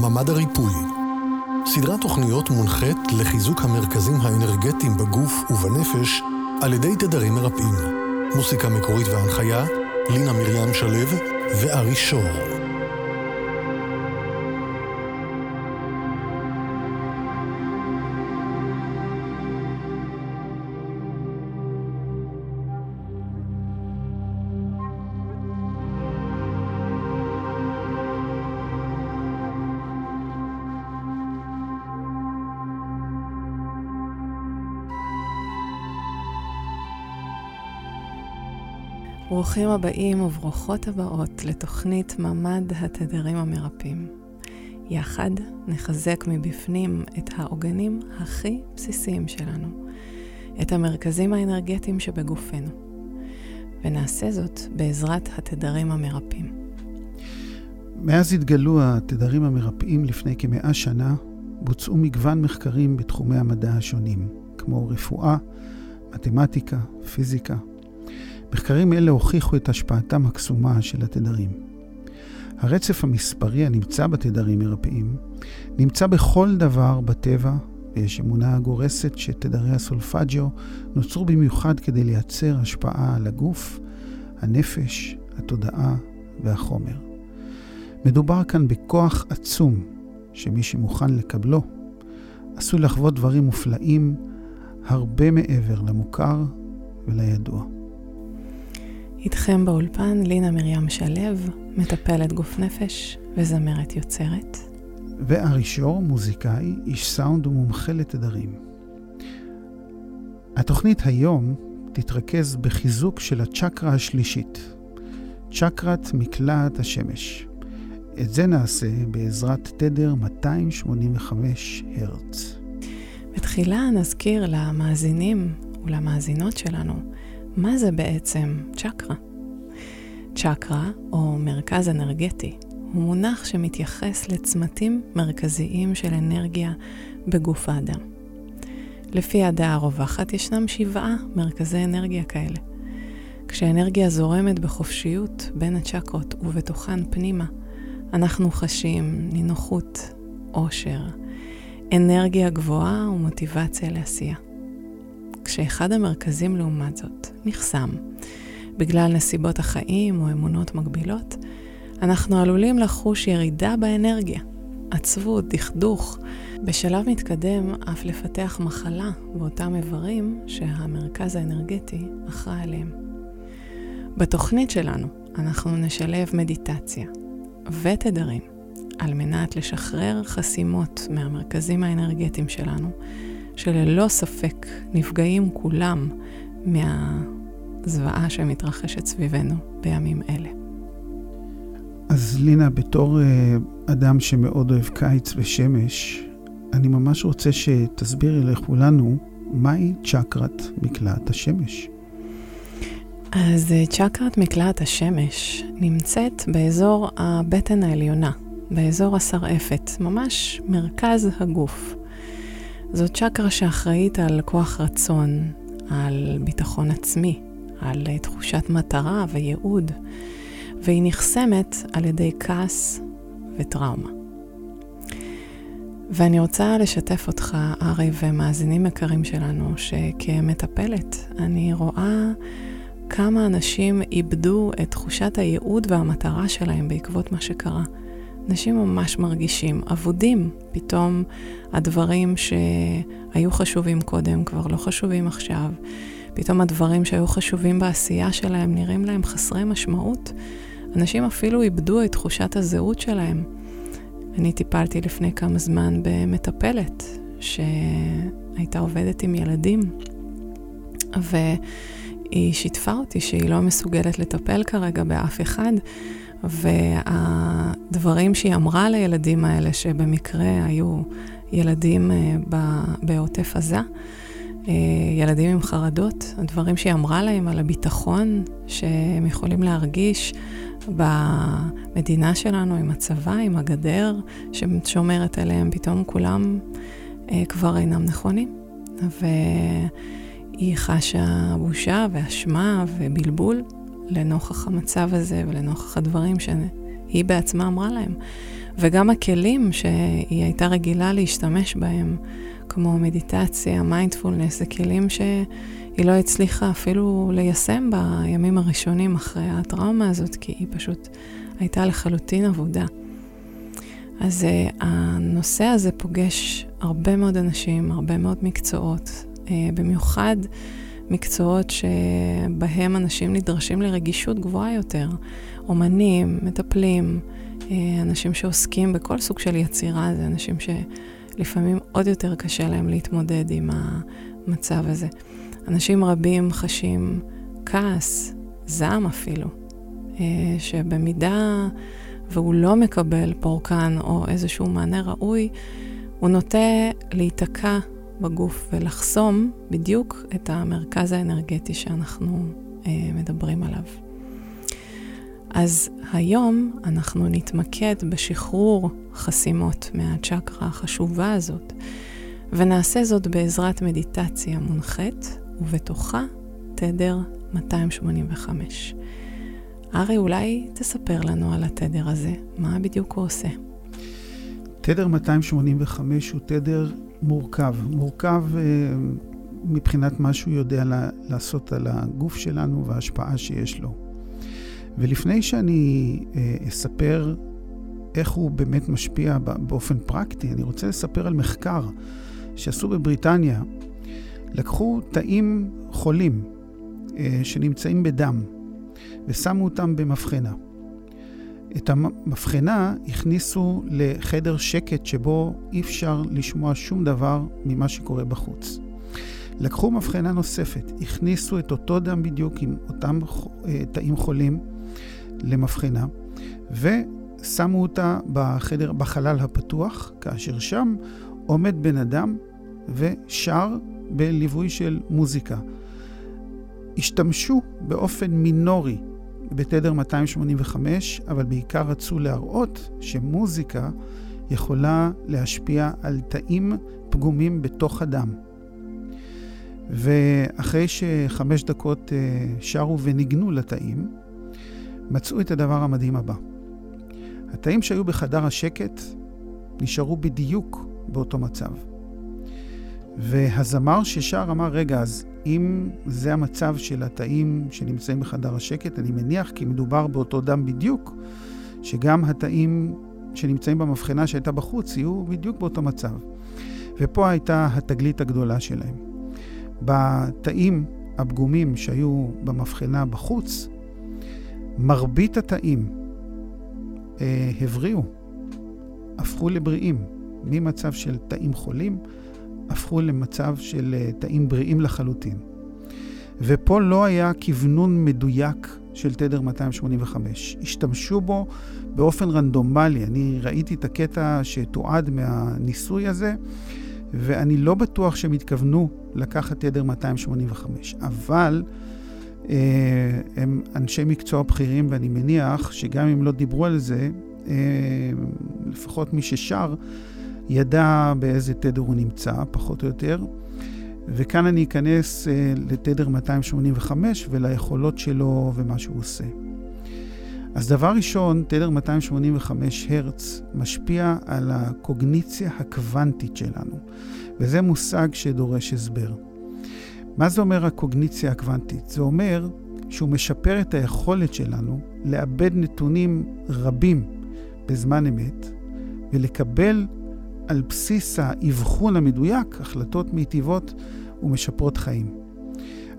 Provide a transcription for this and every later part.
ממד הריפוי סדרת תוכניות מונחית לחיזוק המרכזים האנרגטיים בגוף ובנפש על ידי תדרים מרפאים. מוסיקה מקורית והנחיה, לינה מרים שלו וארי שור. ברוכים הבאים וברוכות הבאות לתוכנית ממ"ד התדרים המרפאים. יחד נחזק מבפנים את העוגנים הכי בסיסיים שלנו, את המרכזים האנרגטיים שבגופנו, ונעשה זאת בעזרת התדרים המרפאים. מאז התגלו התדרים המרפאים לפני כמאה שנה, בוצעו מגוון מחקרים בתחומי המדע השונים, כמו רפואה, מתמטיקה, פיזיקה, מחקרים אלה הוכיחו את השפעתם הקסומה של התדרים. הרצף המספרי הנמצא בתדרים מרפאים נמצא בכל דבר בטבע, ויש אמונה גורסת שתדרי הסולפג'ו נוצרו במיוחד כדי לייצר השפעה על הגוף, הנפש, התודעה והחומר. מדובר כאן בכוח עצום, שמי שמוכן לקבלו, עשוי לחוות דברים מופלאים הרבה מעבר למוכר ולידוע. איתכם באולפן לינה מרים שלו, מטפלת גוף נפש וזמרת יוצרת. וארי שור, מוזיקאי, איש סאונד ומומחה לתדרים. התוכנית היום תתרכז בחיזוק של הצ'קרה השלישית, צ'קרת מקלעת השמש. את זה נעשה בעזרת תדר 285 הרץ. בתחילה נזכיר למאזינים ולמאזינות שלנו מה זה בעצם צ'קרה? צ'קרה, או מרכז אנרגטי, הוא מונח שמתייחס לצמתים מרכזיים של אנרגיה בגוף האדם. לפי הדעה הרווחת, ישנם שבעה מרכזי אנרגיה כאלה. כשאנרגיה זורמת בחופשיות בין הצ'קרות ובתוכן פנימה, אנחנו חשים נינוחות, עושר, אנרגיה גבוהה ומוטיבציה לעשייה. כשאחד המרכזים לעומת זאת נחסם, בגלל נסיבות החיים או אמונות מגבילות, אנחנו עלולים לחוש ירידה באנרגיה, עצבות, דכדוך, בשלב מתקדם אף לפתח מחלה באותם איברים שהמרכז האנרגטי אחראי עליהם. בתוכנית שלנו אנחנו נשלב מדיטציה ותדרים על מנת לשחרר חסימות מהמרכזים האנרגטיים שלנו שללא ספק נפגעים כולם מהזוועה שמתרחשת סביבנו בימים אלה. אז לינה, בתור uh, אדם שמאוד אוהב קיץ ושמש, אני ממש רוצה שתסבירי לכולנו מהי צ'קרת מקלעת השמש. אז אה, צ'קרת מקלעת השמש נמצאת באזור הבטן העליונה, באזור השרעפת, ממש מרכז הגוף. זאת צ'קרה שאחראית על כוח רצון, על ביטחון עצמי, על תחושת מטרה וייעוד, והיא נחסמת על ידי כעס וטראומה. ואני רוצה לשתף אותך, ארי, ומאזינים יקרים שלנו, שכמטפלת אני רואה כמה אנשים איבדו את תחושת הייעוד והמטרה שלהם בעקבות מה שקרה. אנשים ממש מרגישים אבודים. פתאום הדברים שהיו חשובים קודם כבר לא חשובים עכשיו. פתאום הדברים שהיו חשובים בעשייה שלהם נראים להם חסרי משמעות. אנשים אפילו איבדו את תחושת הזהות שלהם. אני טיפלתי לפני כמה זמן במטפלת שהייתה עובדת עם ילדים, והיא שיתפה אותי שהיא לא מסוגלת לטפל כרגע באף אחד, והדברים שהיא אמרה לילדים האלה, שבמקרה היו ילדים אה, בעוטף עזה, אה, ילדים עם חרדות, הדברים שהיא אמרה להם על הביטחון שהם יכולים להרגיש במדינה שלנו, עם הצבא, עם הגדר ששומרת עליהם, פתאום כולם אה, כבר אינם נכונים. והיא חשה בושה ואשמה ובלבול. לנוכח המצב הזה ולנוכח הדברים שהיא בעצמה אמרה להם. וגם הכלים שהיא הייתה רגילה להשתמש בהם, כמו מדיטציה, מיינדפולנס, זה כלים שהיא לא הצליחה אפילו ליישם בימים הראשונים אחרי הטראומה הזאת, כי היא פשוט הייתה לחלוטין אבודה. אז uh, הנושא הזה פוגש הרבה מאוד אנשים, הרבה מאוד מקצועות, uh, במיוחד מקצועות שבהם אנשים נדרשים לרגישות גבוהה יותר, אומנים, מטפלים, uh, אנשים שעוסקים בכל סוג של יצירה, זה אנשים שלפעמים עוד יותר קשה להם להתמודד עם המצב הזה. אנשים רבים חשים כעס, זעם אפילו, uh, שבמידה... והוא לא מקבל פורקן או איזשהו מענה ראוי, הוא נוטה להיתקע בגוף ולחסום בדיוק את המרכז האנרגטי שאנחנו אה, מדברים עליו. אז היום אנחנו נתמקד בשחרור חסימות מהצ'קרה החשובה הזאת, ונעשה זאת בעזרת מדיטציה מונחית, ובתוכה תדר 285. ארי, אולי תספר לנו על התדר הזה, מה בדיוק הוא עושה. תדר 285 הוא תדר מורכב. מורכב אה, מבחינת מה שהוא יודע לעשות על הגוף שלנו וההשפעה שיש לו. ולפני שאני אה, אספר איך הוא באמת משפיע באופן פרקטי, אני רוצה לספר על מחקר שעשו בבריטניה. לקחו תאים חולים אה, שנמצאים בדם. ושמו אותם במבחנה. את המבחנה הכניסו לחדר שקט שבו אי אפשר לשמוע שום דבר ממה שקורה בחוץ. לקחו מבחנה נוספת, הכניסו את אותו דם בדיוק עם אותם אה, תאים חולים למבחנה, ושמו אותה בחדר, בחלל הפתוח, כאשר שם עומד בן אדם ושר בליווי של מוזיקה. השתמשו באופן מינורי בתדר 285, אבל בעיקר רצו להראות שמוזיקה יכולה להשפיע על תאים פגומים בתוך הדם. ואחרי שחמש דקות אה, שרו וניגנו לתאים, מצאו את הדבר המדהים הבא. התאים שהיו בחדר השקט נשארו בדיוק באותו מצב. והזמר ששר אמר, רגע, אז אם זה המצב של התאים שנמצאים בחדר השקט, אני מניח כי מדובר באותו דם בדיוק, שגם התאים שנמצאים במבחנה שהייתה בחוץ יהיו בדיוק באותו מצב. ופה הייתה התגלית הגדולה שלהם. בתאים הפגומים שהיו במבחנה בחוץ, מרבית התאים אה, הבריאו, הפכו לבריאים, ממצב של תאים חולים הפכו למצב של אה, תאים בריאים לחלוטין. ופה לא היה כוונון מדויק של תדר 285. השתמשו בו באופן רנדומלי. אני ראיתי את הקטע שתועד מהניסוי הזה, ואני לא בטוח שהם התכוונו לקחת תדר 285. אבל אה, הם אנשי מקצוע בכירים, ואני מניח שגם אם לא דיברו על זה, אה, לפחות מי ששר, ידע באיזה תדר הוא נמצא, פחות או יותר. וכאן אני אכנס uh, לתדר 285 וליכולות שלו ומה שהוא עושה. אז דבר ראשון, תדר 285 הרץ משפיע על הקוגניציה הקוונטית שלנו, וזה מושג שדורש הסבר. מה זה אומר הקוגניציה הקוונטית? זה אומר שהוא משפר את היכולת שלנו לאבד נתונים רבים בזמן אמת ולקבל על בסיס האבחון המדויק, החלטות מיטיבות ומשפרות חיים.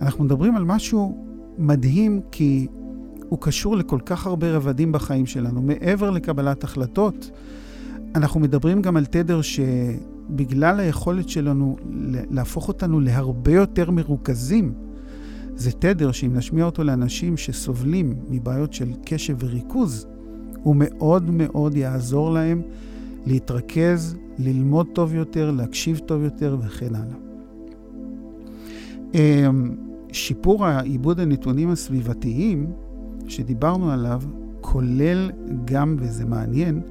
אנחנו מדברים על משהו מדהים כי הוא קשור לכל כך הרבה רבדים בחיים שלנו. מעבר לקבלת החלטות, אנחנו מדברים גם על תדר שבגלל היכולת שלנו להפוך אותנו להרבה יותר מרוכזים, זה תדר שאם נשמיע אותו לאנשים שסובלים מבעיות של קשב וריכוז, הוא מאוד מאוד יעזור להם להתרכז, ללמוד טוב יותר, להקשיב טוב יותר וכן הלאה. אמ, שיפור העיבוד הנתונים הסביבתיים שדיברנו עליו, כולל גם, וזה מעניין,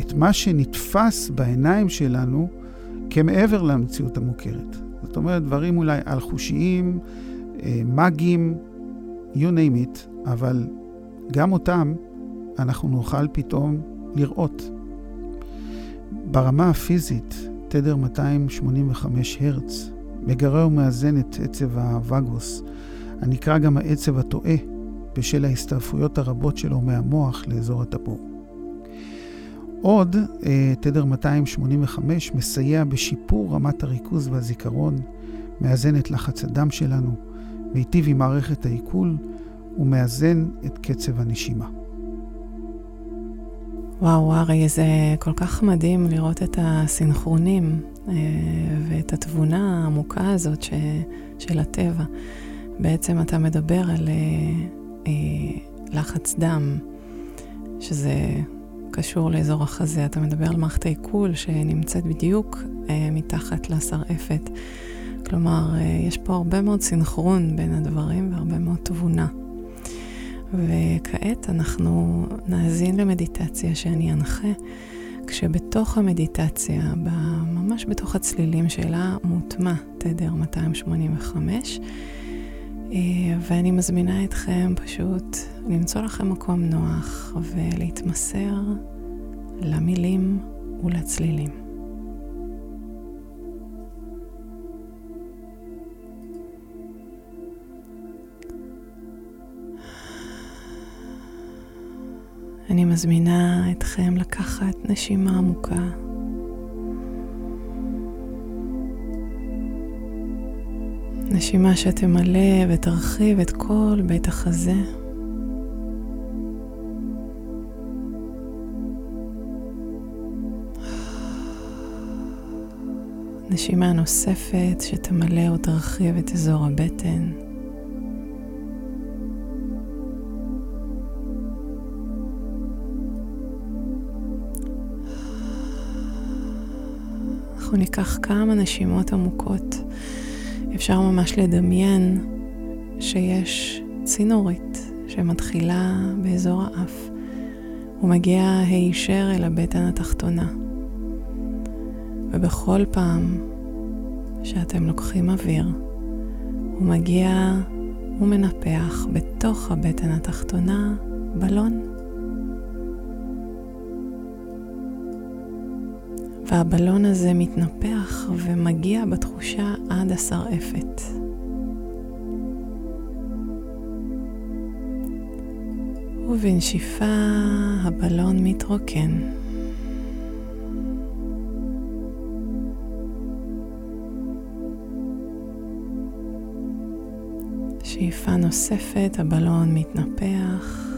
את מה שנתפס בעיניים שלנו כמעבר למציאות המוכרת. זאת אומרת, דברים אולי על-חושיים, אה, מאגיים, you name it, אבל גם אותם אנחנו נוכל פתאום לראות. ברמה הפיזית, תדר 285 הרץ מגרה ומאזן את עצב הווגוס, הנקרא גם העצב הטועה, בשל ההסתעפויות הרבות שלו מהמוח לאזור הטבור. עוד, אה, תדר 285 מסייע בשיפור רמת הריכוז והזיכרון, מאזן את לחץ הדם שלנו, מיטיב עם מערכת העיכול ומאזן את קצב הנשימה. וואו, ארי, זה כל כך מדהים לראות את הסינכרונים אה, ואת התבונה העמוקה הזאת ש, של הטבע. בעצם אתה מדבר על אה, אה, לחץ דם, שזה קשור לאזור החזה. אתה מדבר על מערכת העיכול שנמצאת בדיוק מתחת לשרעפת. כלומר, יש פה הרבה מאוד סינכרון בין הדברים והרבה מאוד תבונה. וכעת אנחנו נאזין למדיטציה שאני אנחה, כשבתוך המדיטציה, ממש בתוך הצלילים שלה, מוטמע תדר 285, אה, ואני מזמינה אתכם פשוט למצוא לכם מקום נוח ולהתמסר למילים ולצלילים. אני מזמינה אתכם לקחת נשימה עמוקה. נשימה שתמלא ותרחיב את כל בית החזה. נשימה נוספת שתמלא או תרחיב את אזור הבטן. אנחנו ניקח כמה נשימות עמוקות. אפשר ממש לדמיין שיש צינורית שמתחילה באזור האף ומגיעה הישר אל הבטן התחתונה. ובכל פעם שאתם לוקחים אוויר, הוא מגיע ומנפח בתוך הבטן התחתונה בלון. והבלון הזה מתנפח ומגיע בתחושה עד השרעפת. ובנשיפה הבלון מתרוקן. שאיפה נוספת, הבלון מתנפח.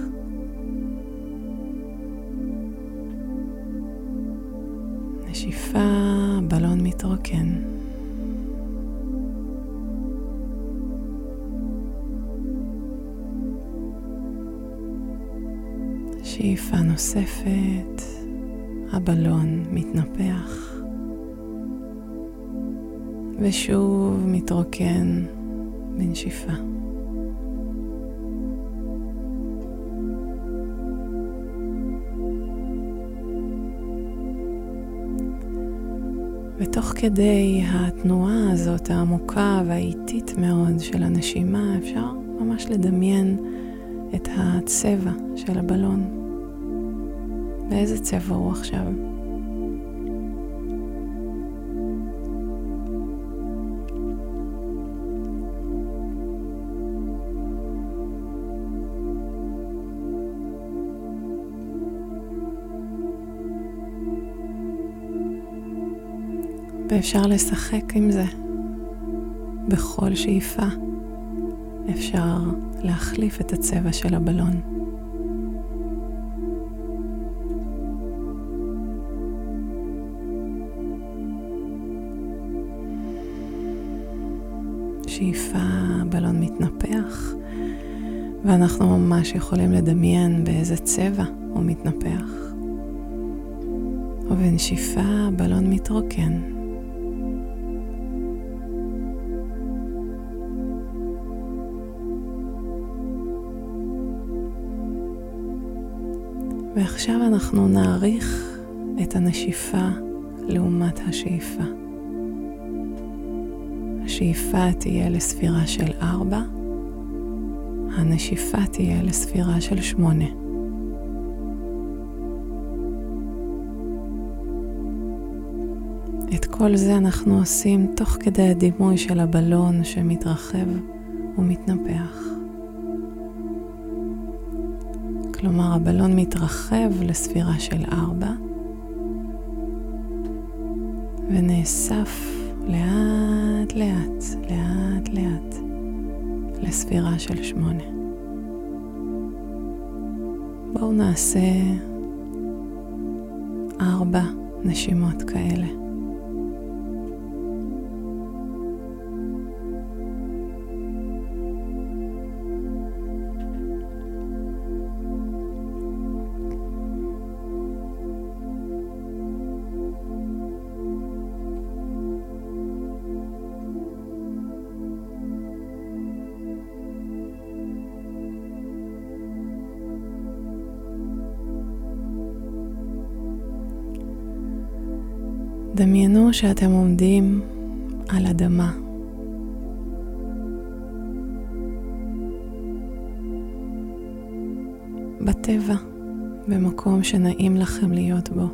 נוספת, הבלון מתנפח ושוב מתרוקן בנשיפה. ותוך כדי התנועה הזאת העמוקה והאיטית מאוד של הנשימה, אפשר ממש לדמיין את הצבע של הבלון. באיזה צבע הוא עכשיו? ואפשר לשחק עם זה. בכל שאיפה אפשר להחליף את הצבע של הבלון. ואנחנו ממש יכולים לדמיין באיזה צבע הוא מתנפח. ובנשיפה הבלון מתרוקן. ועכשיו אנחנו נעריך את הנשיפה לעומת השאיפה. השאיפה תהיה לספירה של ארבע, הנשיפה תהיה לספירה של שמונה. את כל זה אנחנו עושים תוך כדי הדימוי של הבלון שמתרחב ומתנפח. כלומר, הבלון מתרחב לספירה של ארבע ונאסף לאט לאט, לאט לאט, לספירה של שמונה. בואו נעשה ארבע נשימות כאלה. שאתם עומדים על אדמה. בטבע, במקום שנעים לכם להיות בו.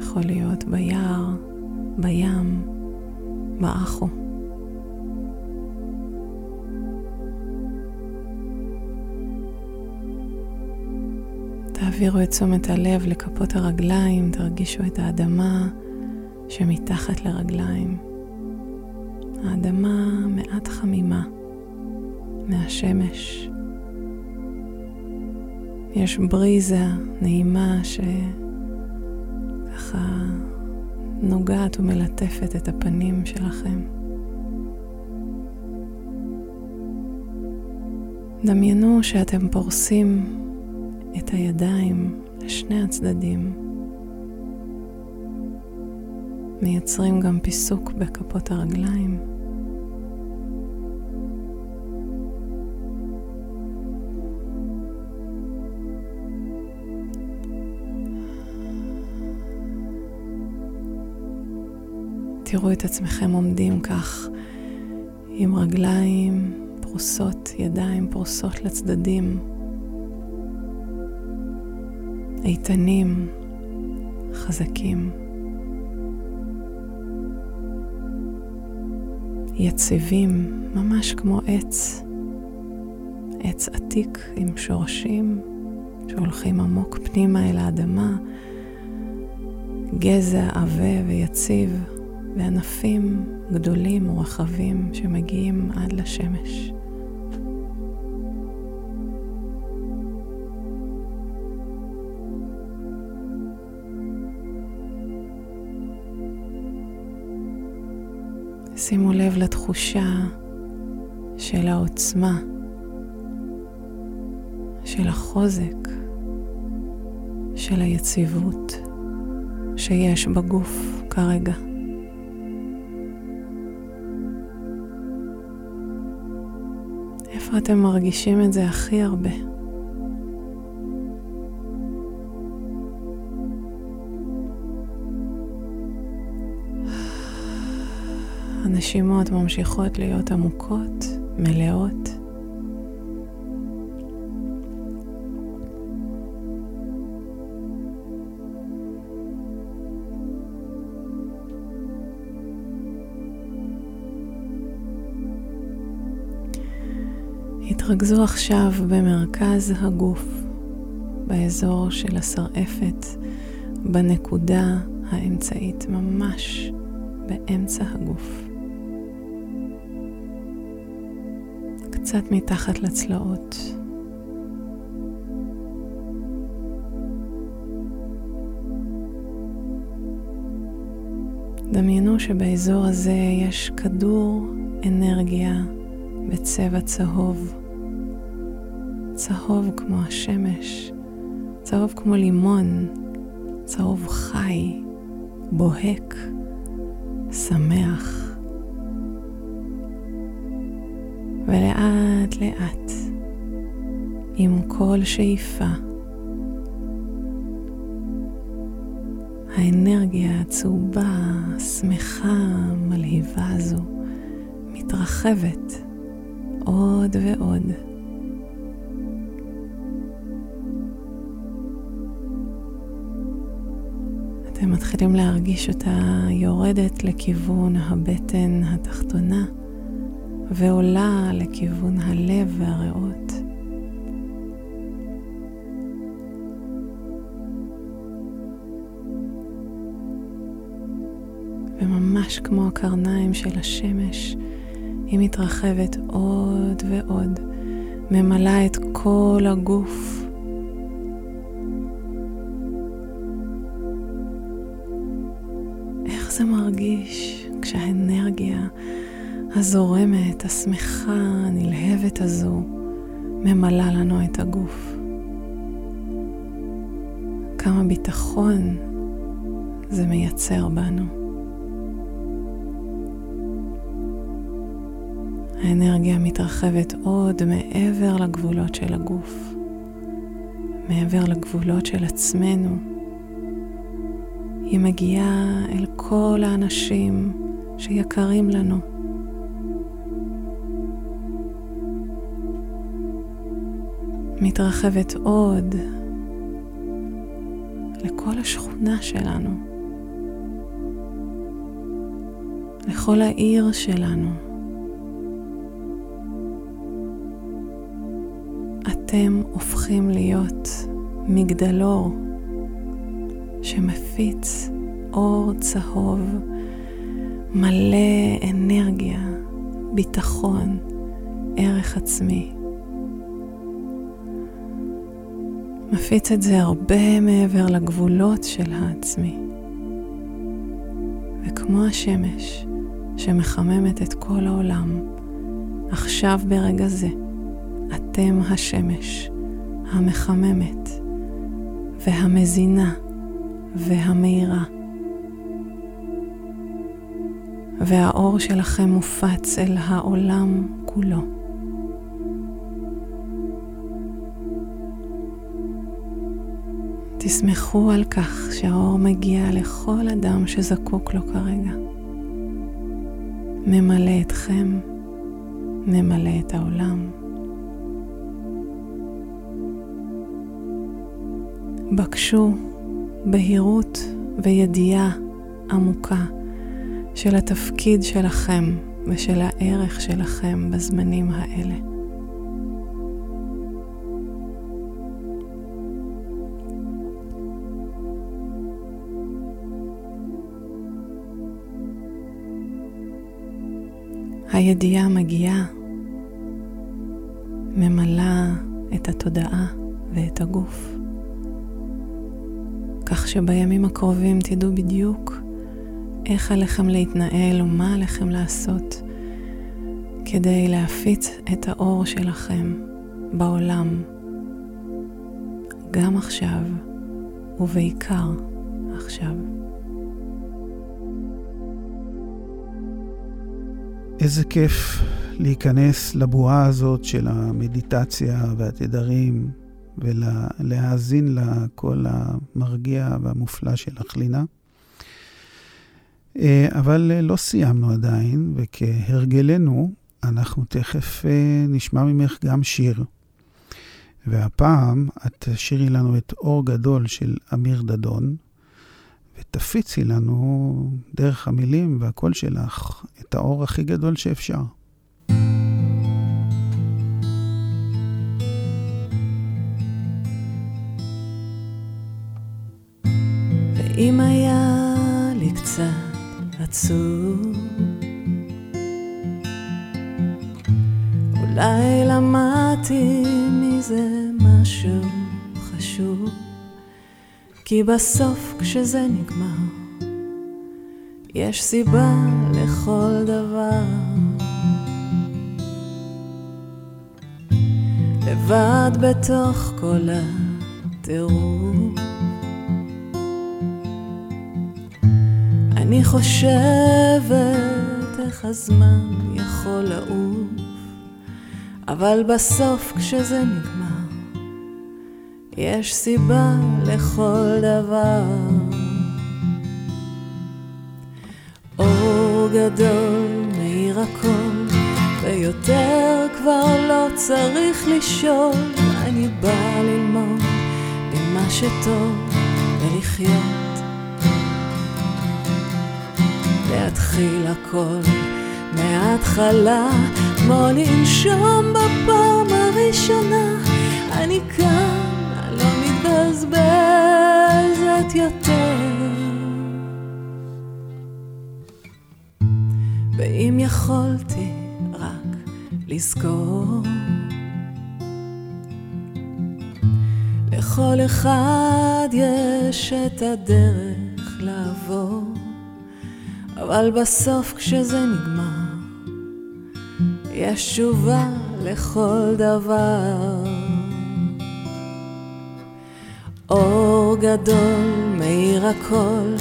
יכול להיות ביער, בים, באחו. תעבירו את תשומת הלב לכפות הרגליים, תרגישו את האדמה שמתחת לרגליים. האדמה מעט חמימה מהשמש. יש בריזה נעימה שככה נוגעת ומלטפת את הפנים שלכם. דמיינו שאתם פורסים את הידיים לשני הצדדים. מייצרים גם פיסוק בכפות הרגליים. תראו את עצמכם עומדים כך עם רגליים פרוסות, ידיים פרוסות לצדדים, איתנים, חזקים. יציבים, ממש כמו עץ, עץ עתיק עם שורשים שהולכים עמוק פנימה אל האדמה, גזע עבה ויציב, וענפים גדולים ורחבים שמגיעים עד לשמש. שימו לב לתחושה של העוצמה, של החוזק, של היציבות שיש בגוף כרגע. איפה אתם מרגישים את זה הכי הרבה? הנשימות ממשיכות להיות עמוקות, מלאות. התרכזו עכשיו במרכז הגוף, באזור של השרעפת, בנקודה האמצעית, ממש באמצע הגוף. קצת מתחת לצלעות. דמיינו שבאזור הזה יש כדור אנרגיה בצבע צהוב. צהוב כמו השמש, צהוב כמו לימון, צהוב חי, בוהק, שמח. ולאט לאט, עם כל שאיפה, האנרגיה הצהובה, השמחה, מלהיבה הזו, מתרחבת עוד ועוד. ומתחילים להרגיש אותה יורדת לכיוון הבטן התחתונה ועולה לכיוון הלב והריאות. וממש כמו הקרניים של השמש, היא מתרחבת עוד ועוד, ממלאה את כל הגוף. הזורמת, השמחה, הנלהבת הזו, ממלאה לנו את הגוף? כמה ביטחון זה מייצר בנו. האנרגיה מתרחבת עוד מעבר לגבולות של הגוף, מעבר לגבולות של עצמנו. היא מגיעה אל כל האנשים שיקרים לנו. מתרחבת עוד לכל השכונה שלנו, לכל העיר שלנו. אתם הופכים להיות מגדלור שמפיץ אור צהוב מלא אנרגיה, ביטחון, ערך עצמי. מפיץ את זה הרבה מעבר לגבולות של העצמי. וכמו השמש שמחממת את כל העולם, עכשיו ברגע זה, אתם השמש המחממת והמזינה והמאירה. והאור שלכם מופץ אל העולם כולו. תשמחו על כך שהאור מגיע לכל אדם שזקוק לו כרגע. ממלא אתכם, ממלא את העולם. בקשו בהירות וידיעה עמוקה של התפקיד שלכם ושל הערך שלכם בזמנים האלה. הידיעה מגיעה, ממלאה את התודעה ואת הגוף. כך שבימים הקרובים תדעו בדיוק איך עליכם להתנהל ומה עליכם לעשות כדי להפיץ את האור שלכם בעולם, גם עכשיו ובעיקר עכשיו. איזה כיף להיכנס לבועה הזאת של המדיטציה והתדרים ולהאזין לקול המרגיע והמופלא של החלינה. אה, אבל אה, לא סיימנו עדיין, וכהרגלנו, אנחנו תכף אה, נשמע ממך גם שיר. והפעם את תשאירי לנו את אור גדול של אמיר דדון, ותפיצי לנו דרך המילים והקול שלך את האור הכי גדול שאפשר. אם היה לי קצת עצוב, אולי למדתי מזה משהו חשוב, כי בסוף כשזה נגמר, יש סיבה לכל דבר. לבד בתוך כל הטירוף אני חושבת איך הזמן יכול לעוף, אבל בסוף כשזה נגמר, יש סיבה לכל דבר. אור גדול מאיר הכל, ויותר כבר לא צריך לשאול, אני באה ללמוד במה שטוב ולחיות להתחיל הכל מההתחלה, כמו לנשום בפעם הראשונה. אני כאן, מתבזבזת יותר. ואם יכולתי רק לזכור לכל אחד יש את הדרך לעבור, אבל בסוף כשזה נגמר, יש תשובה לכל דבר. אור גדול מאיר הכל,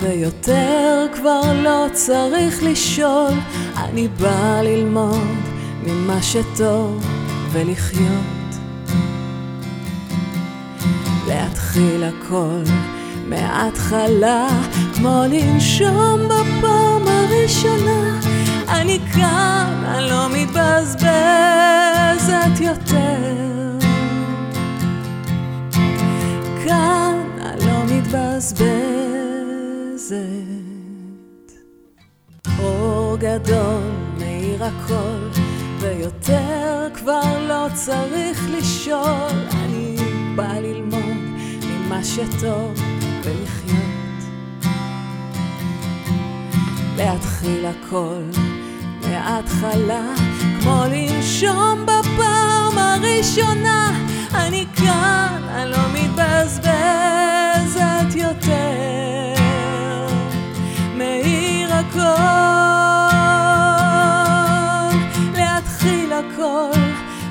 ויותר כבר לא צריך לשאול, אני בא ללמוד ממה שטוב ולחיות. להתחיל הכל מההתחלה, כמו לנשום בפעם הראשונה. אני כאן, אני לא מתבזבזת יותר. מתבזבזת. אור גדול מאיר הכל, ויותר כבר לא צריך לשאול. אני בא ללמוד מה שטוב ולחיות. להתחיל הכל מההתחלה, כמו לנשום בפעם הראשונה. אני כאן, אני לא מתבזבזת יותר. מאיר הכל, להתחיל הכל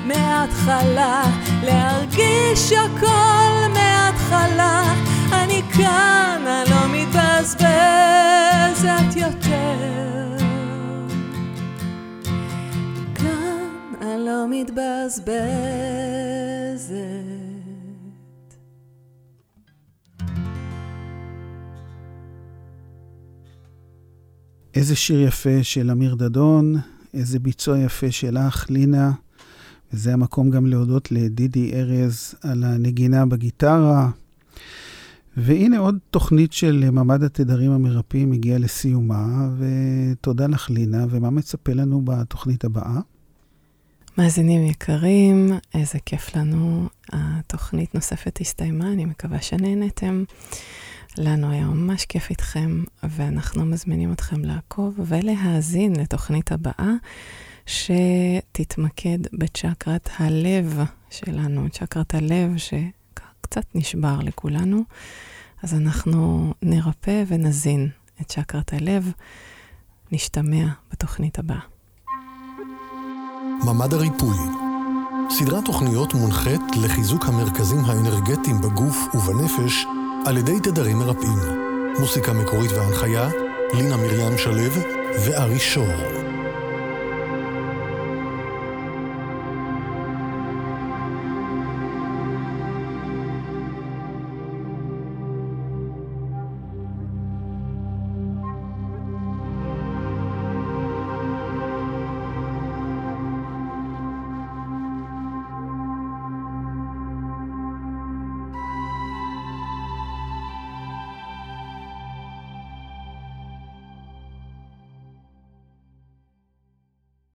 מההתחלה, להרגיש הכל מההתחלה, אני כאן, אני לא מתבזבזת יותר. כאן אני לא מתבזבזת. איזה שיר יפה של אמיר דדון, איזה ביצוע יפה שלך, לינה. וזה המקום גם להודות לדידי ארז על הנגינה בגיטרה. והנה עוד תוכנית של ממד התדרים המרפאים הגיעה לסיומה, ותודה לך, לינה, ומה מצפה לנו בתוכנית הבאה? מאזינים יקרים, איזה כיף לנו. התוכנית נוספת הסתיימה, אני מקווה שנהנתם. לנו היה ממש כיף איתכם, ואנחנו מזמינים אתכם לעקוב ולהאזין לתוכנית הבאה. שתתמקד בצ'קרת הלב שלנו, צ'קרת הלב שקצת נשבר לכולנו. אז אנחנו נרפא ונזין את צ'קרת הלב. נשתמע בתוכנית הבאה. ממד הריפוי סדרת תוכניות מונחית לחיזוק המרכזים האנרגטיים בגוף ובנפש על ידי תדרים מרפאים. מוסיקה מקורית והנחיה, לינה מרים שלו וארי שור.